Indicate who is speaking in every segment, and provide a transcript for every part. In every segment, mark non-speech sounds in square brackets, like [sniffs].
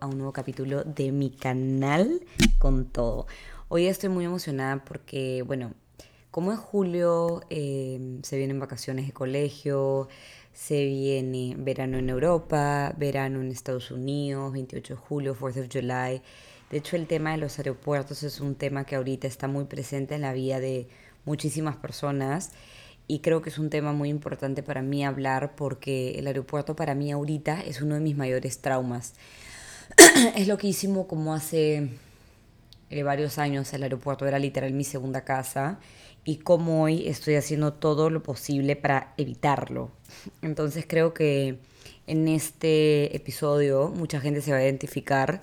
Speaker 1: a un nuevo capítulo de mi canal con todo. Hoy estoy muy emocionada porque, bueno, como es julio, em, se vienen vacaciones de colegio, se viene verano en Europa, verano en Estados Unidos, 28 de julio, 4th of July. De hecho, el tema de los aeropuertos es un tema que ahorita está muy presente en la vida de muchísimas personas y creo que es un tema muy importante para mí hablar porque el aeropuerto para mí ahorita es uno de mis mayores traumas. [clears throat] es loquísimo como hace eh, varios años el aeropuerto. Era literal mi segunda casa. Y como hoy estoy haciendo todo lo posible para evitarlo. [laughs] Entonces creo que en este episodio mucha gente se va a identificar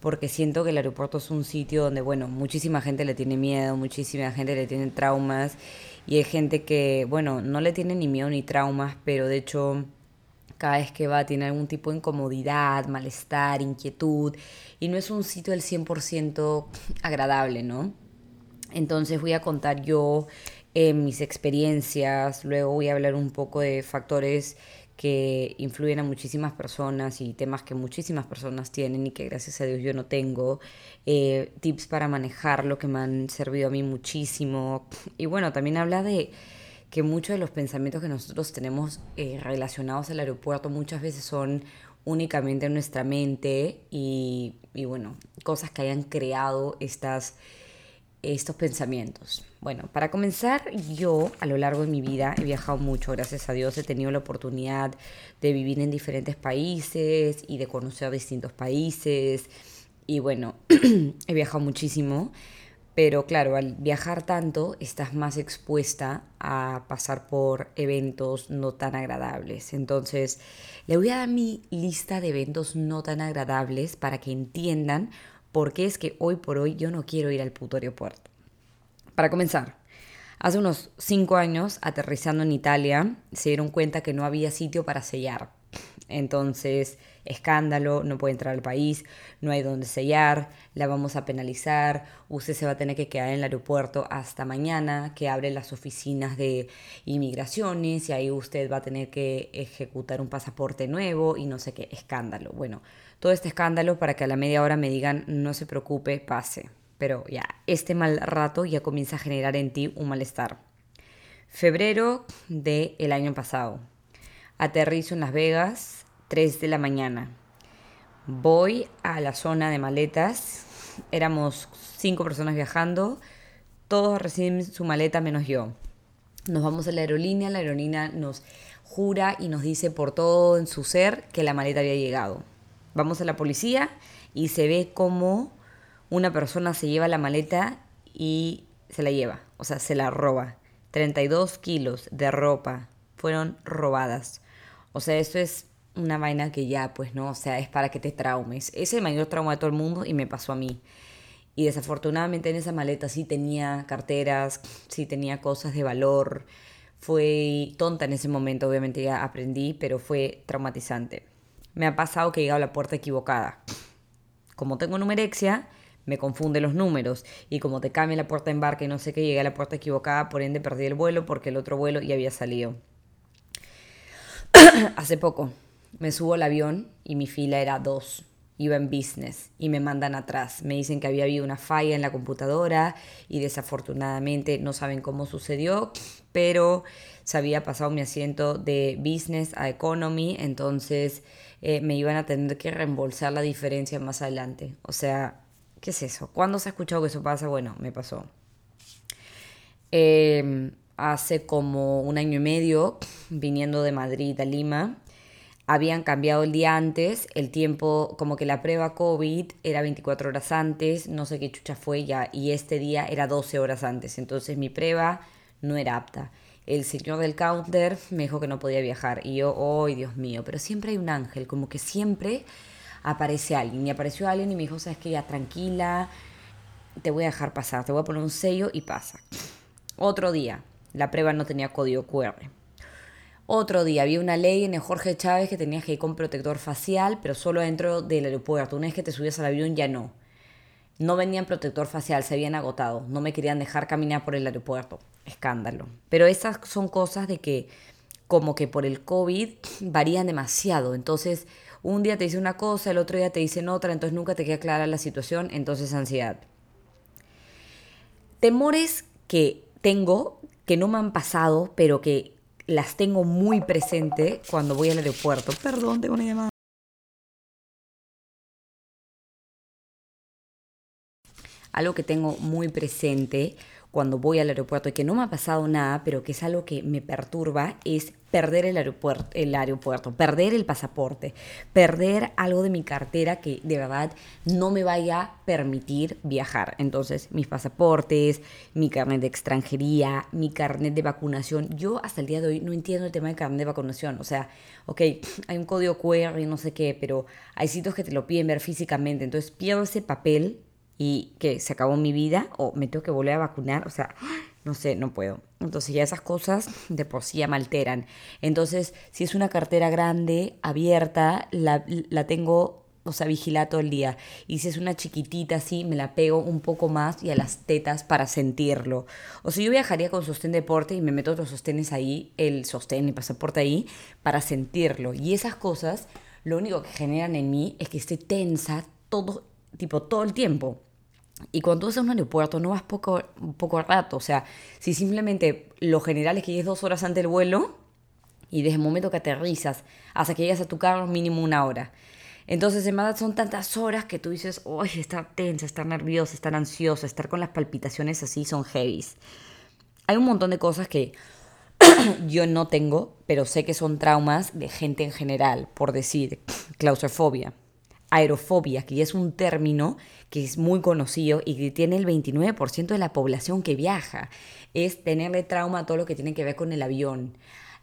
Speaker 1: porque siento que el aeropuerto es un sitio donde, bueno, muchísima gente le tiene miedo, muchísima gente le tiene traumas. Y hay gente que, bueno, no le tiene ni miedo ni traumas, pero de hecho cada vez que va tiene algún tipo de incomodidad, malestar, inquietud y no es un sitio del 100% agradable, ¿no? Entonces voy a contar yo eh, mis experiencias, luego voy a hablar un poco de factores que influyen a muchísimas personas y temas que muchísimas personas tienen y que gracias a Dios yo no tengo, eh, tips para manejar lo que me han servido a mí muchísimo. Y bueno, también habla de que muchos de los pensamientos que nosotros tenemos eh, relacionados al aeropuerto muchas veces son únicamente en nuestra mente y, y bueno, cosas que hayan creado estas estos pensamientos. Bueno, para comenzar, yo a lo largo de mi vida he viajado mucho, gracias a Dios he tenido la oportunidad de vivir en diferentes países y de conocer distintos países. Y bueno, [clears throat] he viajado muchísimo, pero claro, al viajar tanto estás más expuesta a pasar por eventos no tan agradables. Entonces, le voy a dar mi lista de eventos no tan agradables para que entiendan porque es que hoy por hoy yo no quiero ir al puto aeropuerto. Para comenzar, hace unos cinco años, aterrizando en Italia, se dieron cuenta que no había sitio para sellar. Entonces, escándalo, no puede entrar al país, no hay donde sellar, la vamos a penalizar, usted se va a tener que quedar en el aeropuerto hasta mañana, que abren las oficinas de inmigraciones y ahí usted va a tener que ejecutar un pasaporte nuevo y no sé qué, escándalo. Bueno, todo este escándalo para que a la media hora me digan no se preocupe, pase. Pero ya, este mal rato ya comienza a generar en ti un malestar. Febrero del el año pasado. Aterrizo en Las Vegas, 3 de la mañana. Voy a la zona de maletas. Éramos cinco personas viajando. Todos reciben su maleta menos yo. Nos vamos a la aerolínea. La aerolínea nos jura y nos dice por todo en su ser que la maleta había llegado. Vamos a la policía y se ve como una persona se lleva la maleta y se la lleva, o sea, se la roba. 32 kilos de ropa fueron robadas. O sea, esto es una vaina que ya, pues no, o sea, es para que te traumes. Es el mayor trauma de todo el mundo y me pasó a mí. Y desafortunadamente en esa maleta sí tenía carteras, sí tenía cosas de valor. Fue tonta en ese momento, obviamente ya aprendí, pero fue traumatizante me ha pasado que he llegado a la puerta equivocada. Como tengo numerexia, me confunde los números y como te cambia la puerta de embarque y no sé qué, llegué a la puerta equivocada, por ende perdí el vuelo porque el otro vuelo ya había salido. [coughs] Hace poco me subo al avión y mi fila era dos. Iba en business y me mandan atrás. Me dicen que había habido una falla en la computadora y desafortunadamente no saben cómo sucedió, pero se había pasado mi asiento de business a economy, entonces eh, me iban a tener que reembolsar la diferencia más adelante. O sea, ¿qué es eso? ¿Cuándo se ha escuchado que eso pasa? Bueno, me pasó. Em, hace como un año y medio, viniendo de Madrid a Lima, habían cambiado el día antes, el tiempo, como que la prueba COVID era 24 horas antes, no sé qué chucha fue ya, y este día era 12 horas antes, entonces mi prueba no era apta el señor del counter me dijo que no podía viajar. Y yo, ¡ay, Dios mío! Pero siempre hay un ángel, como que siempre aparece alguien. Y apareció alguien y me dijo, ¿sabes qué? Ya tranquila, te voy a dejar pasar, te voy a poner un sello y pasa. Otro día, la prueba no tenía código QR. Otro día, había una ley en el Jorge Chávez que tenías que ir con protector facial, pero solo dentro del aeropuerto. Una vez que te subías al avión, ya no. No vendían protector facial, se habían agotado. No me querían dejar caminar por el aeropuerto. Escándalo. Pero esas son cosas de que como que por el COVID [clears throat] varían demasiado. Entonces, un día te dicen una cosa, el otro día te dicen otra, entonces nunca te queda clara la situación, entonces ansiedad. Temores que tengo, que no me han pasado, pero que las tengo muy presente cuando voy al aeropuerto. Perdón, tengo una llamada. Algo que tengo muy presente cuando voy al aeropuerto y que no me ha pasado nada, pero que es algo que me perturba, es perder el aeropuerto, el aeropuerto, perder el pasaporte, perder algo de mi cartera que de verdad no me vaya a permitir viajar. Entonces, mis pasaportes, mi carnet de extranjería, mi carnet de vacunación. Yo hasta el día de hoy no entiendo el tema de carnet de vacunación. O sea, ok, [sniffs] hay un código QR y no sé qué, pero hay sitios que te lo piden ver físicamente. Entonces, pierdo ese papel y que se acabó mi vida o me tengo que volver a vacunar, o sea, no sé, no puedo. Entonces ya esas cosas de por sí ya me alteran. Entonces, si es una cartera grande, abierta, la, la tengo, o sea, vigilada todo el día. Y si es una chiquitita así, me la pego un poco más y a las tetas para sentirlo. O sea, yo viajaría con sostén deporte y me meto otros sostenes ahí, el sostén y pasaporte ahí, para sentirlo. Y esas cosas, lo único que generan en mí es que esté tensa todo, tipo, todo el tiempo. Y cuando tú a un aeropuerto no vas poco, poco rato. O sea, si simplemente lo general es que llegues dos horas antes del vuelo y desde el momento que aterrizas hasta que llegas a tu carro mínimo una hora. Entonces, en verdad son tantas horas que tú dices, uy, estar tensa, estar nerviosa, estar ansiosa, estar con las palpitaciones así son heavies. Hay un montón de cosas que [clears throat] yo no tengo, pero sé que son traumas de gente en general, por decir, claustrofobia aerofobia, que es un término que es muy conocido y que tiene el 29% de la población que viaja, es tenerle trauma a todo lo que tiene que ver con el avión.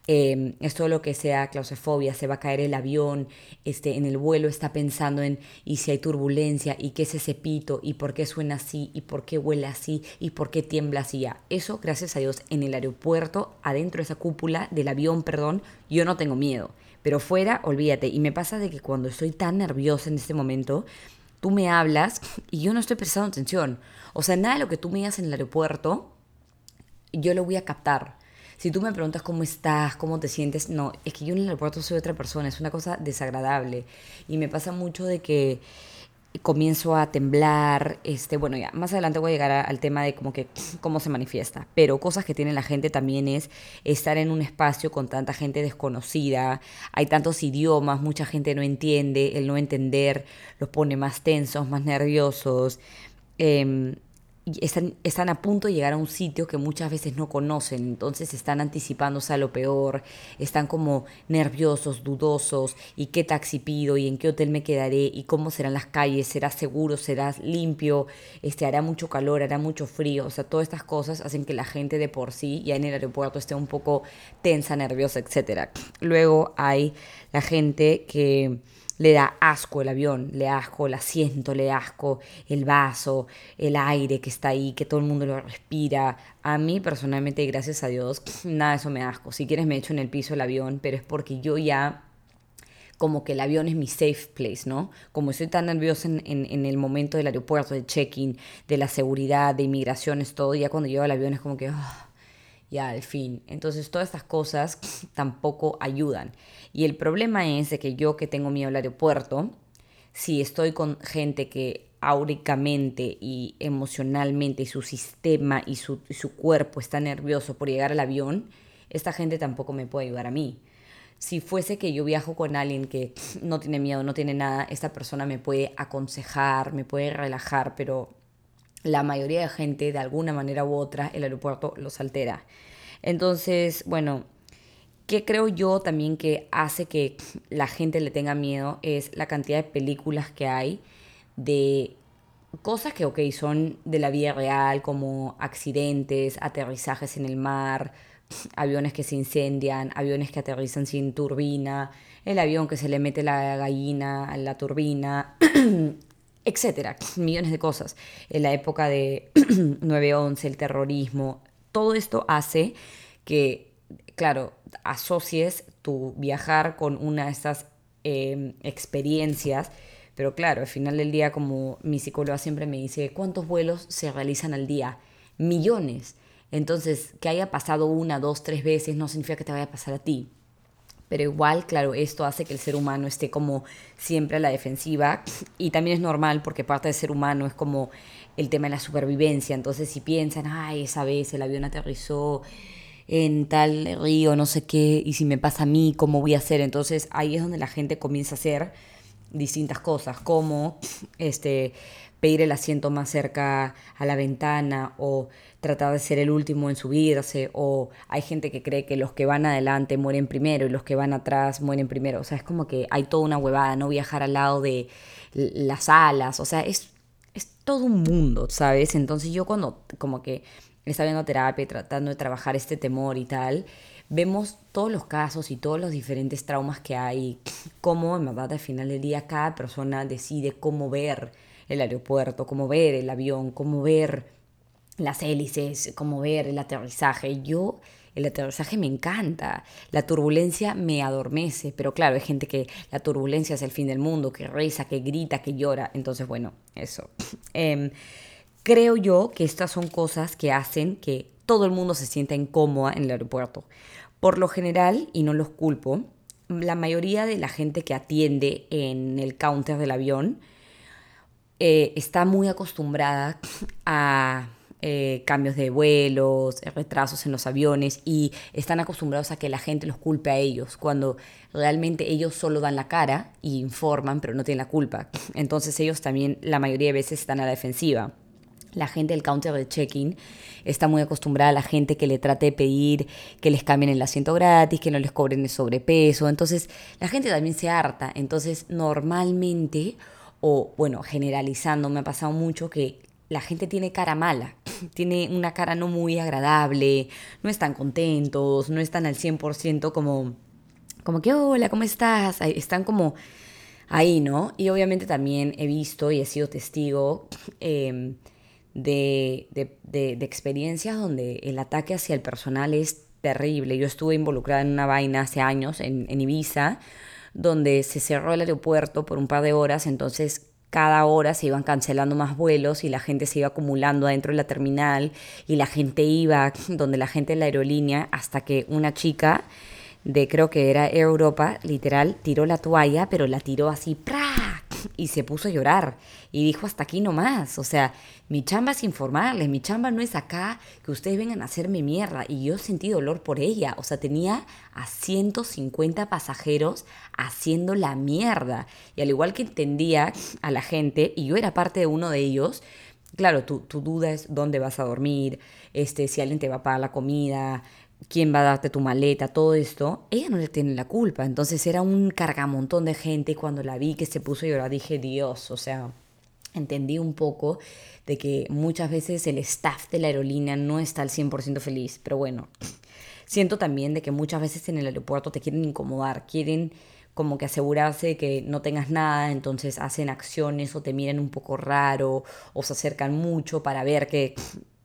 Speaker 1: Eh, es todo lo que sea claustrofobia, se va a caer el avión, este, en el vuelo está pensando en y si hay turbulencia, y qué es ese pito, y por qué suena así, y por qué huele así, y por qué tiembla así. Eso, gracias a Dios, en el aeropuerto, adentro de esa cúpula del avión, perdón, yo no tengo miedo. Pero fuera, olvídate. Y me pasa de que cuando estoy tan nerviosa en este momento, tú me hablas y yo no estoy prestando atención. O sea, nada de lo que tú me digas en el aeropuerto, yo lo voy a captar. Si tú me preguntas cómo estás, cómo te sientes, no, es que yo en el aeropuerto soy otra persona, es una cosa desagradable. Y me pasa mucho de que comienzo a temblar, este, bueno, ya, más adelante voy a llegar al tema de como que cómo se manifiesta, pero cosas que tiene la gente también es estar en un espacio con tanta gente desconocida, hay tantos idiomas, mucha gente no entiende, el no entender los pone más tensos, más nerviosos. Eh, están, a punto de llegar a un sitio que muchas veces no conocen, entonces están anticipándose a lo peor, están como nerviosos, dudosos, y qué taxi pido, y en qué hotel me quedaré, y cómo serán las calles, será seguro, será limpio, este, hará mucho calor, hará mucho frío, o sea, todas estas cosas hacen que la gente de por sí ya en el aeropuerto esté un poco tensa, nerviosa, etc. Luego hay la gente que le da asco el avión, le asco el asiento, le asco el vaso, el aire que está ahí, que todo el mundo lo respira. A mí personalmente, gracias a Dios, [sniffs] nada de eso me asco. Si quieres me echo en el piso el avión, pero es porque yo ya como que el avión es mi safe place, ¿no? Como estoy tan nerviosa en, en, el momento del aeropuerto, de check-in, de la seguridad, de inmigraciones, todo, ya cuando llego al avión es como que... Ah, ya al fin. Entonces todas estas cosas [sniffs] tampoco ayudan. Y el problema es de que yo que tengo miedo al aeropuerto, si estoy con gente que áuricamente y emocionalmente y su sistema y su, su cuerpo está nervioso por llegar al avión, esta gente tampoco me puede ayudar a mí. Si fuese que yo viajo con alguien que [sniffs] no tiene miedo, no tiene nada, esta persona me puede aconsejar, me puede relajar, pero la mayoría de gente, de alguna manera u otra, el aeropuerto los altera. Entonces, bueno, ¿qué creo yo también que hace que la gente le tenga miedo? Es la cantidad de películas que hay de cosas que, ok, son de la vida real, como accidentes, aterrizajes en el mar, aviones que se incendian, aviones que aterrizan sin turbina, el avión que se le mete la gallina a la turbina, [clears throat] etcétera, [laughs] millones de cosas. En la época de [clears throat] 9-11, el terrorismo, todo esto hace que, claro, asocies tu viajar con una de estas em, experiencias, pero claro, al final del día, como mi psicóloga siempre me dice, ¿cuántos vuelos se realizan al día? Millones. Entonces, que haya pasado una, dos, tres veces no significa que te vaya a pasar a ti. Pero igual, claro, esto hace que el ser humano esté como siempre a la defensiva y también es normal porque parte del ser humano es como el tema de la supervivencia. Entonces si piensan, ay, esa vez el avión aterrizó en tal río, no sé qué, y si me pasa a mí, ¿cómo voy a hacer? Entonces ahí es donde la gente comienza a hacer distintas cosas, como este, pedir el asiento más cerca a la ventana o tratar de ser el último en subirse o hay gente que cree que los que van adelante mueren primero y los que van atrás mueren primero. O sea, es como que hay toda una huevada, no viajar al lado de las alas, o sea, es, es todo un mundo, ¿sabes? Entonces yo cuando como que estaba viendo terapia tratando de trabajar este temor y tal, vemos todos los casos y todos los diferentes traumas que hay, cómo en verdad al final del día cada persona decide cómo ver el aeropuerto, cómo ver el avión, cómo ver las hélices, cómo ver el aterrizaje. Yo, el aterrizaje me encanta, la turbulencia me adormece, pero claro, hay gente que la turbulencia es el fin del mundo, que reza, que grita, que llora. Entonces, bueno, eso. [laughs] Em, creo yo que estas son cosas que hacen que todo el mundo se sienta incómoda en el aeropuerto. Por lo general, y no los culpo, la mayoría de la gente que atiende en el counter del avión eh, está muy acostumbrada a eh, cambios de vuelos, retrasos en los aviones y están acostumbrados a que la gente los culpe a ellos, cuando realmente ellos solo dan la cara y informan, pero no tienen la culpa. Entonces ellos también la mayoría de veces están a la defensiva. La gente del counter de check-in está muy acostumbrada a la gente que le trate de pedir que les cambien el asiento gratis, que no les cobren el sobrepeso. Entonces la gente también se harta. Entonces normalmente o bueno, generalizando, me ha pasado mucho que la gente tiene cara mala, [laughs] tiene una cara no muy agradable, no están contentos, no están al 100% como, como que, hola, ¿cómo estás? Están como ahí, ¿no? Y obviamente también he visto y he sido testigo [laughs] em, de, de, experiencias donde el ataque hacia el personal es terrible. Yo estuve involucrada en una vaina hace años en, en Ibiza donde se cerró el aeropuerto por un par de horas, entonces cada hora se iban cancelando más vuelos y la gente se iba acumulando adentro de la terminal y la gente iba [laughs] donde la gente de la aerolínea hasta que una chica de creo que era Europa, literal, tiró la toalla, pero la tiró así, ¡pra! Y se puso a llorar y dijo hasta aquí nomás, o sea, mi chamba es informarles, mi chamba no es acá que ustedes vengan a hacerme mierda y yo sentí dolor por ella, o sea, tenía a 150 pasajeros haciendo la mierda. Y al igual que entendía a la gente y yo era parte de uno de ellos, claro, tu, tu duda es dónde vas a dormir, este, si alguien te va a pagar la comida, quién va a darte tu maleta, todo esto, ella no le tiene la culpa. Entonces era un cargamontón de gente y cuando la vi que se puso a llorar dije, Dios, o sea, entendí un poco de que muchas veces el staff de la aerolínea no está al 100% feliz, pero bueno, siento también de que muchas veces en el aeropuerto te quieren incomodar, quieren como que asegurarse de que no tengas nada, entonces hacen acciones o te miran un poco raro o se acercan mucho para ver que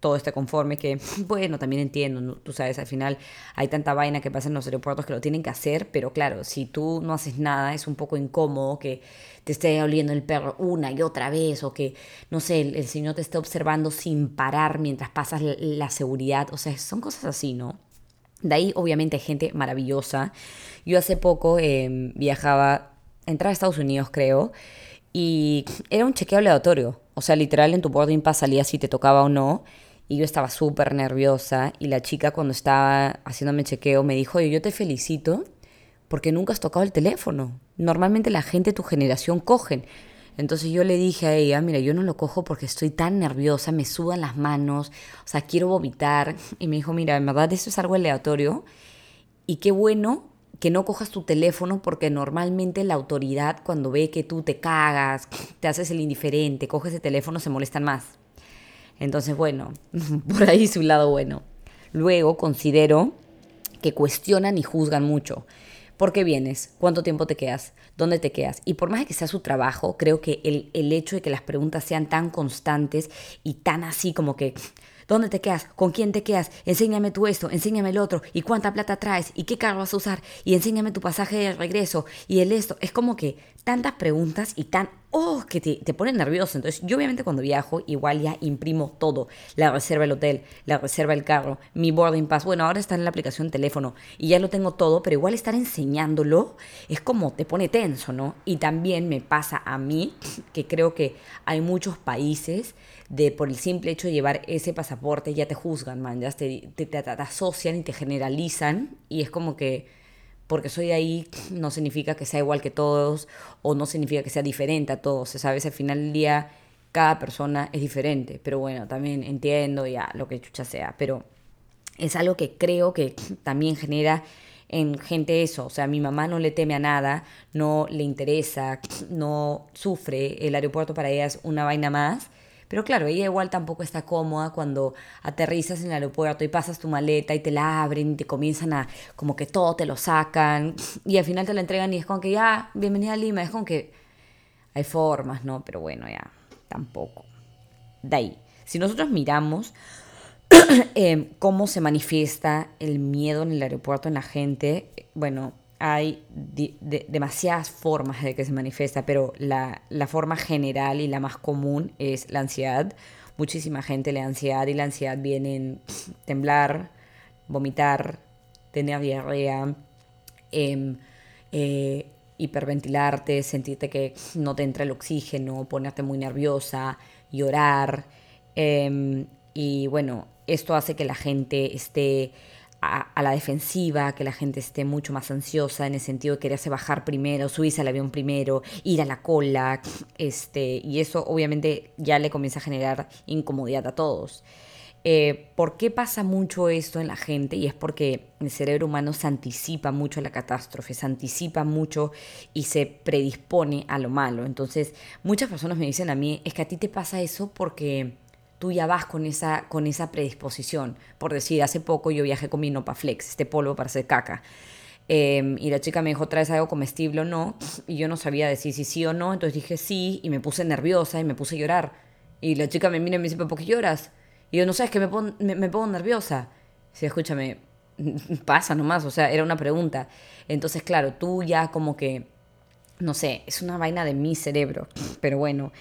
Speaker 1: todo esté conforme, que [laughs] bueno, también entiendo, tú sabes, al final hay tanta vaina que pasa en los aeropuertos que lo tienen que hacer, pero claro, si tú no haces nada es un poco incómodo que te esté oliendo el perro una y otra vez o que, no sé, el, señor te esté observando sin parar mientras pasas la, seguridad, o sea, son cosas así, ¿no? De ahí obviamente hay gente maravillosa. Yo hace poco em, viajaba, entraba a Estados Unidos creo, y era un chequeo aleatorio. O sea, literal en tu boarding pass salía si te tocaba o no y yo estaba súper nerviosa y la chica cuando estaba haciéndome chequeo me dijo, oye, yo te felicito porque nunca has tocado el teléfono. Normalmente la gente de tu generación cogen. Entonces yo le dije a ella, mira, yo no lo cojo porque estoy tan nerviosa, me sudan las manos, o sea, quiero vomitar. Y me dijo, mira, en verdad eso es algo aleatorio y qué bueno que no cojas tu teléfono porque normalmente la autoridad cuando ve que tú te cagas, te haces el indiferente, coges el teléfono, se molestan más. Entonces, bueno, [laughs] por ahí su lado bueno. Luego considero que cuestionan y juzgan mucho. ¿Por qué vienes? ¿Cuánto tiempo te quedas? ¿Dónde te quedas? Y por más que sea su trabajo, creo que el, el hecho de que las preguntas sean tan constantes y tan así como que ¿Dónde te quedas? ¿Con quién te quedas? Enséñame tú esto, enséñame el otro, y cuánta plata traes, y qué carro vas a usar, y enséñame tu pasaje de regreso, y el esto. Es como que tantas preguntas y tan, oh, que te, te ponen nervioso. Entonces, yo obviamente cuando viajo, igual ya imprimo todo. La reserva del hotel, la reserva del carro, mi boarding pass. Bueno, ahora está en la aplicación teléfono y ya lo tengo todo, pero igual estar enseñándolo es como te pone tenso, ¿no? Y también me pasa a mí, que creo que hay muchos países de por el simple hecho de llevar ese pasaporte ya te juzgan, man, ya te, te, te, te asocian y te generalizan y es como que porque soy de ahí no significa que sea igual que todos o no significa que sea diferente a todos, ¿sabes? Al final del día cada persona es diferente, pero bueno, también entiendo ya lo que chucha sea, pero es algo que creo que también genera en gente eso, o sea, mi mamá no le teme a nada, no le interesa, no sufre, el aeropuerto para ella es una vaina más, pero claro, ella igual tampoco está cómoda cuando aterrizas en el aeropuerto y pasas tu maleta y te la abren y te comienzan a, como que todo te lo sacan y al final te la entregan y es como que ya, bienvenida a Lima, es como que hay formas, ¿no? Pero bueno, ya, tampoco. De ahí, si nosotros miramos eh, [clears throat] cómo se manifiesta el miedo en el aeropuerto en la gente, bueno, hay demasiadas formas de que se manifiesta, pero la, la, forma general y la más común es la ansiedad. Muchísima gente le da ansiedad y la ansiedad viene en temblar, vomitar, tener diarrea, eh, eh, hiperventilarte, sentirte que no te entra el oxígeno, ponerte muy nerviosa, llorar. Eh, y bueno, esto hace que la gente esté a, la defensiva, que la gente esté mucho más ansiosa en el sentido de quererse bajar primero, subirse al avión primero, ir a la cola, este, y eso obviamente ya le comienza a generar incomodidad a todos. Eh, ¿Por qué pasa mucho esto en la gente? Y es porque el cerebro humano se anticipa mucho a la catástrofe, se anticipa mucho y se predispone a lo malo. Entonces, muchas personas me dicen a mí, es que a ti te pasa eso porque tú ya vas con esa, con esa predisposición. Por decir, hace poco yo viajé con mi Nopaflex, este polvo para hacer caca. Em, y la chica me dijo, ¿traes algo comestible o no? Y yo no sabía decir si sí o no, entonces dije sí, y me puse nerviosa y me puse a llorar. Y la chica me mira y me dice, ¿por qué lloras? Y yo, no sé, es que me, pongo, me, pongo nerviosa. Sí, escúchame, [laughs] pasa nomás, o sea, era una pregunta. Entonces, claro, tú ya como que no sé, es una vaina de mi cerebro, pero bueno,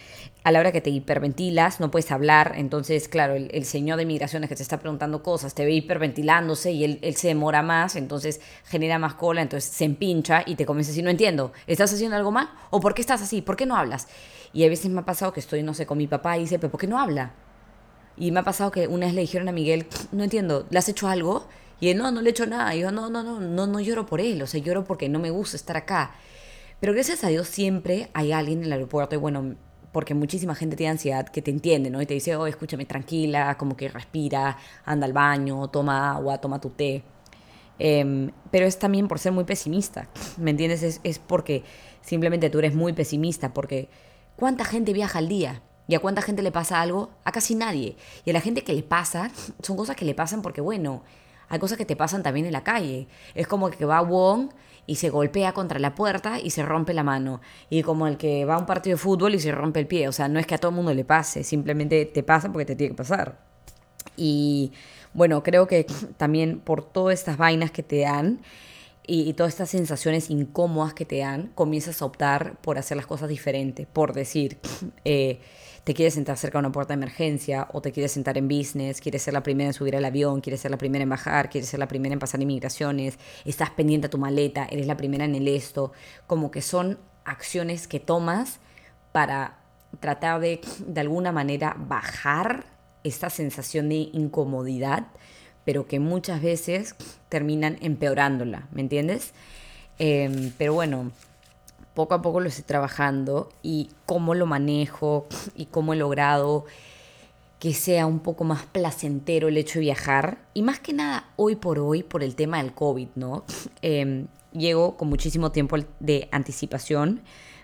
Speaker 1: a la hora que te hiperventilas no puedes hablar, entonces claro, el, señor de migraciones que te está preguntando cosas te ve hiperventilándose y él, él, se demora más, entonces genera más cola, entonces se empincha y te comienza a decir, no entiendo, ¿estás haciendo algo mal? ¿O por qué estás así? ¿Por qué no hablas? Y a veces me ha pasado que estoy, no sé, con mi papá y dice, pero ¿por qué no habla? Y me ha pasado que una vez le dijeron a Miguel, no entiendo, ¿le has hecho algo? Y él, no, no le he hecho nada. Y yo, no, no, no, no, no lloro por él, o sea, lloro porque no me gusta estar acá. Pero gracias a Dios siempre hay alguien en el aeropuerto y bueno, porque muchísima gente tiene ansiedad que te entiende, ¿no? Y te dice, oh, escúchame tranquila, como que respira, anda al baño, toma agua, toma tu té. Em, pero es también por ser muy pesimista, ¿me entiendes? Es, es porque simplemente tú eres muy pesimista, porque ¿cuánta gente viaja al día? ¿Y a cuánta gente le pasa algo? A casi nadie. Y a la gente que le pasa, son cosas que le pasan porque, bueno, hay cosas que te pasan también en la calle. Es como que va Wong y se golpea contra la puerta y se rompe la mano. Y como el que va a un partido de fútbol y se rompe el pie. O sea, no es que a todo el mundo le pase, simplemente te pasa porque te tiene que pasar. Y bueno, creo que también por todas estas vainas que te dan y, todas estas sensaciones incómodas que te dan, comienzas a optar por hacer las cosas diferentes. Por decir, [clears throat] eh, te quieres sentar cerca de una puerta de emergencia o te quieres sentar en business, quieres ser la primera en subir al avión, quieres ser la primera en bajar, quieres ser la primera en pasar inmigraciones, estás pendiente a tu maleta, eres la primera en el esto, como que son acciones que tomas para tratar de de alguna manera bajar esta sensación de incomodidad, pero que muchas veces terminan empeorándola, ¿me entiendes? Em, pero bueno, poco a poco lo estoy trabajando y cómo lo manejo y cómo he logrado que sea un poco más placentero el hecho de viajar. Y más que nada, hoy por hoy, por el tema del COVID, ¿no? Eh, llego con muchísimo tiempo de anticipación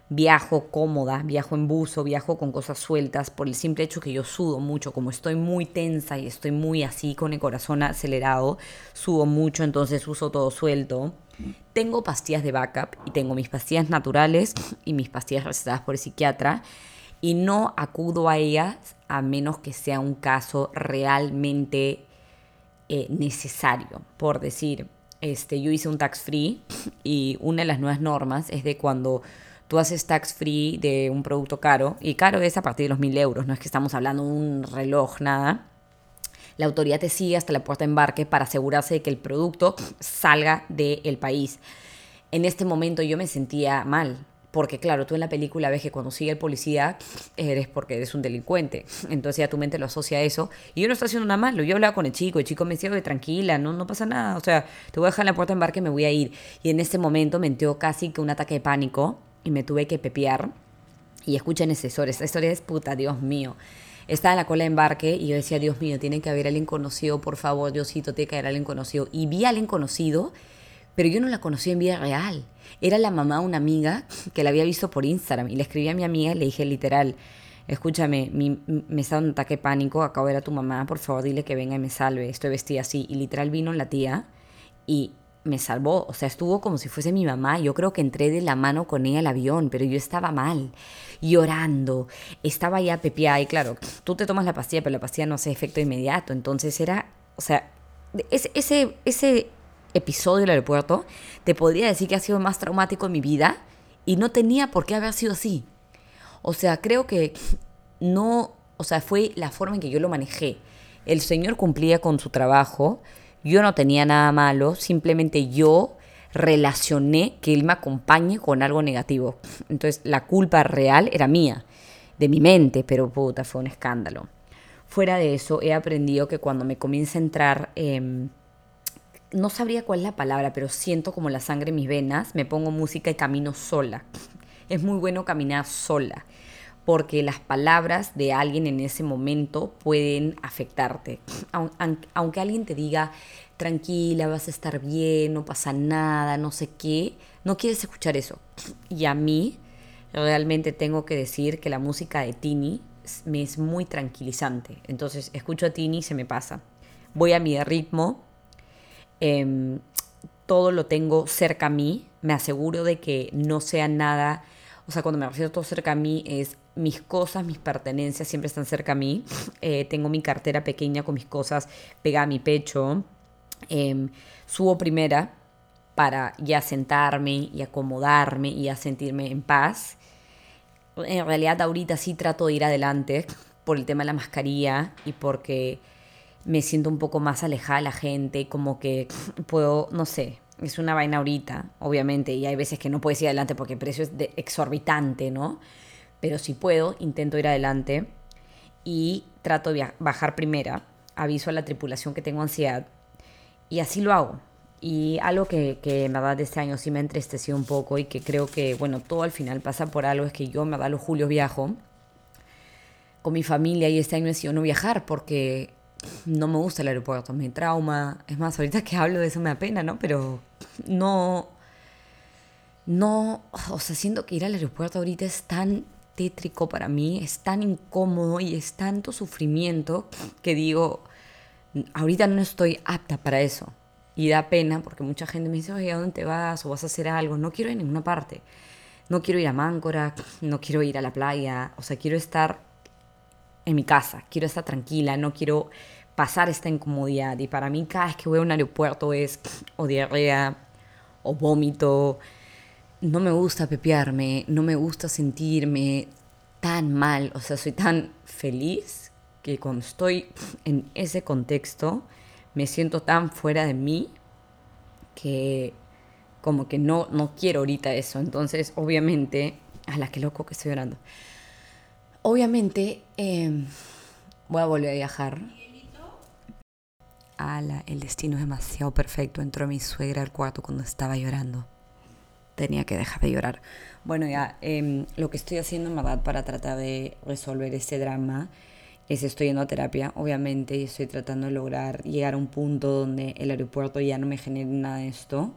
Speaker 1: viajo cómoda, viajo en buzo, viajo con cosas sueltas, por el simple hecho que yo sudo mucho, como estoy muy tensa y estoy muy así con el corazón acelerado, sudo mucho, entonces uso todo suelto. Tengo pastillas de backup y tengo mis pastillas naturales y mis pastillas recetadas por el psiquiatra. y no acudo a ellas a menos que sea un caso realmente eh, necesario. Por decir, este, yo hice un tax free y una de las nuevas normas es de cuando tú haces tax free de un producto caro, y caro es a partir de los mil euros, no es que estamos hablando de un reloj, nada. La autoridad te sigue hasta la puerta de embarque para asegurarse de que el producto salga del país. En este momento yo me sentía mal, porque claro, tú en la película ves que cuando sigue el policía eres porque eres un delincuente. Entonces ya tu mente lo asocia a eso. Y yo no estoy haciendo nada malo. Yo hablaba con el chico, el chico me decía, tranquila, no, no pasa nada. O sea, te voy a dejar en la puerta de embarque me voy a ir. Y en ese momento me entró casi que un ataque de pánico y me tuve que pepear. Y escuchen esa historia. Esta historia es puta, Dios mío. Estaba en la cola de embarque y yo decía, Dios mío, tiene que haber alguien conocido, por favor, Diosito, tiene que haber alguien conocido. Y vi a alguien conocido pero yo no la conocí en vida real. Era la mamá de una amiga que la había visto por Instagram y le escribí a mi amiga y le dije literal, escúchame, me está dando un ataque de pánico, acabo de ver a tu mamá, por favor dile que venga y me salve, estoy vestida así. Y literal vino la tía y me salvó, o sea, estuvo como si fuese mi mamá. Yo creo que entré de la mano con ella al avión, pero yo estaba mal, llorando, estaba ya pepeada y claro, tú te tomas la pastilla, pero la pastilla no hace efecto inmediato, entonces era, o sea, ese, ese, ese episodio del aeropuerto, te podría decir que ha sido más traumático en mi vida y no tenía por qué haber sido así. O sea, creo que no, o sea, fue la forma en que yo lo manejé. El Señor cumplía con su trabajo, yo no tenía nada malo, simplemente yo relacioné que Él me acompañe con algo negativo. Entonces, la culpa real era mía, de mi mente, pero puta, fue un escándalo. Fuera de eso, he aprendido que cuando me comienza a entrar... Eh, no sabría cuál es la palabra, pero siento como la sangre en mis venas, me pongo música y camino sola. Es muy bueno caminar sola, porque las palabras de alguien en ese momento pueden afectarte. Aunque alguien te diga, tranquila, vas a estar bien, no pasa nada, no sé qué, no quieres escuchar eso. Y a mí, realmente tengo que decir que la música de Tini me es muy tranquilizante. Entonces, escucho a Tini y se me pasa. Voy a mi ritmo, Em, todo lo tengo cerca a mí, me aseguro de que no sea nada, o sea, cuando me refiero a todo cerca a mí es mis cosas, mis pertenencias siempre están cerca a mí, eh, tengo mi cartera pequeña con mis cosas pegada a mi pecho, em, subo primera para ya sentarme y acomodarme y a sentirme en paz. En realidad ahorita sí trato de ir adelante por el tema de la mascarilla y porque me siento un poco más alejada de la gente, como que puedo, no sé, es una vaina ahorita, obviamente, y hay veces que no puedes ir adelante porque el precio es de exorbitante, ¿no? Pero si puedo, intento ir adelante y trato de bajar primera, aviso a la tripulación que tengo ansiedad y así lo hago. Y algo que, que en verdad este año sí me ha entristecido un poco y que creo que, bueno, todo al final pasa por algo, es que yo, me verdad, los julio viajo con mi familia y este año he decidido no viajar porque no me gusta el aeropuerto, me trauma. Es más, ahorita que hablo de eso me da pena, ¿no? Pero no, no, o sea, siento que ir al aeropuerto ahorita es tan tétrico para mí, es tan incómodo y es tanto sufrimiento que digo, ahorita no estoy apta para eso. Y da pena porque mucha gente me dice, oye, ¿a dónde te vas? ¿O vas a hacer algo? No quiero ir a ninguna parte. No quiero ir a Máncora, no quiero ir a la playa. O sea, quiero estar en mi casa, quiero estar tranquila, no quiero pasar esta incomodidad. Y para mí cada vez que voy a un aeropuerto es o diarrea o vómito. No me gusta pepearme, no me gusta sentirme tan mal, o sea, soy tan feliz que cuando estoy en ese contexto me siento tan fuera de mí que como que no, no quiero ahorita eso. Entonces, obviamente, a la que loco que estoy llorando. Obviamente em, voy a volver a viajar. Ala, el destino es demasiado perfecto. Entró mi suegra al cuarto cuando estaba llorando. Tenía que dejar de llorar. Bueno, ya, em, lo que estoy haciendo en verdad para tratar de resolver este drama es estoy yendo a terapia, obviamente, y estoy tratando de lograr llegar a un punto donde el aeropuerto ya no me genere nada de esto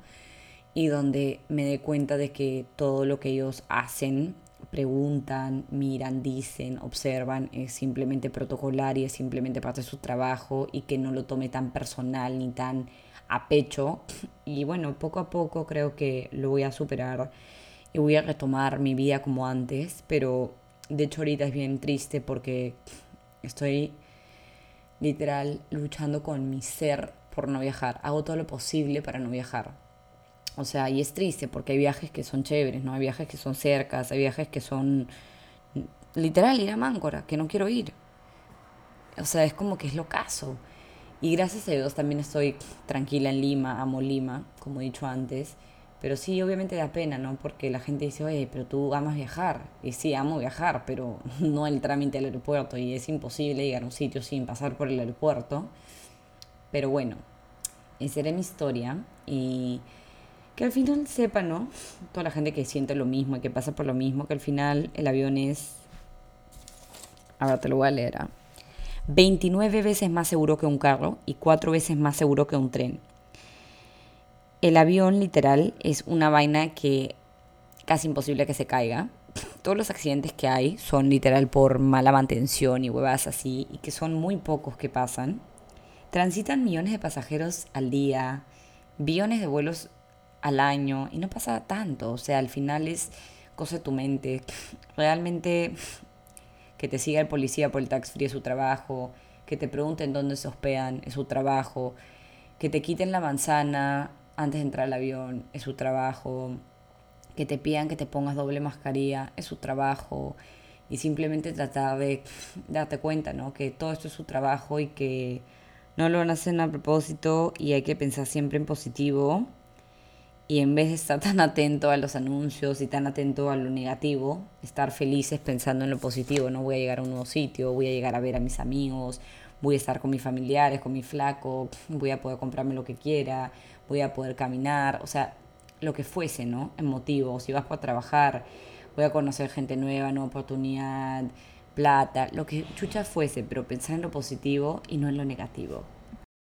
Speaker 1: y donde me dé cuenta de que todo lo que ellos hacen preguntan, miran, dicen, observan, es simplemente protocolar y es simplemente parte de su trabajo y que no lo tome tan personal ni tan a pecho. Y bueno, poco a poco creo que lo voy a superar y voy a retomar mi vida como antes, pero De hecho, ahorita es bien triste porque estoy literal luchando con mi ser por no viajar. Hago todo lo posible para no viajar. O sea, y es triste porque hay viajes que son chéveres, ¿no? Hay viajes que son cercas, hay viajes que son literal ir a Máncora, que no quiero ir. O sea, es como que es lo caso. Y gracias a Dios también estoy tranquila en Lima, amo Lima, como he dicho antes. Pero sí, obviamente da pena, ¿no? Porque la gente dice, oye, pero tú amas viajar. Y sí, amo viajar, pero [laughs] no el trámite al aeropuerto. Y es imposible llegar a un sitio sin pasar por el aeropuerto. Pero bueno, esa era mi historia. Y que al final sepa, ¿no? Toda la gente que siente lo mismo y que pasa por lo mismo, que al final el avión es... Ahora te lo voy a leer. 29 ¿ah? veces más seguro que un carro y 4 veces más seguro que un tren el avión literal es una vaina que casi imposible que se caiga. [laughs] Todos los accidentes que hay son literal por mala mantención y huevas así, y que son muy pocos que pasan. Transitan millones de pasajeros al día, billones de vuelos al año, y no pasa tanto. O sea, al final es cosa de tu mente. [laughs] Realmente que te siga el policía por el tax free es su trabajo, que te pregunten dónde se hospedan es su trabajo, que te quiten la manzana antes de entrar al avión, es su trabajo, que te pidan que te pongas doble mascarilla, es su trabajo, y simplemente tratar de darte cuenta, ¿no? Que todo esto es su trabajo y que no lo van a hacer a propósito y hay que pensar siempre en positivo y en vez de estar tan atento a los anuncios y tan atento a lo negativo, estar felices pensando en lo positivo, no voy a llegar a un nuevo sitio, voy a llegar a ver a mis amigos, voy a estar con mis familiares, con mi flaco, [laughs] voy a poder comprarme lo que quiera, voy a poder caminar, o sea, lo que fuese, ¿no? En motivo, si vas para trabajar, voy a conocer gente nueva, nueva oportunidad, plata, lo que chucha fuese, pero pensar en lo positivo y no en lo negativo.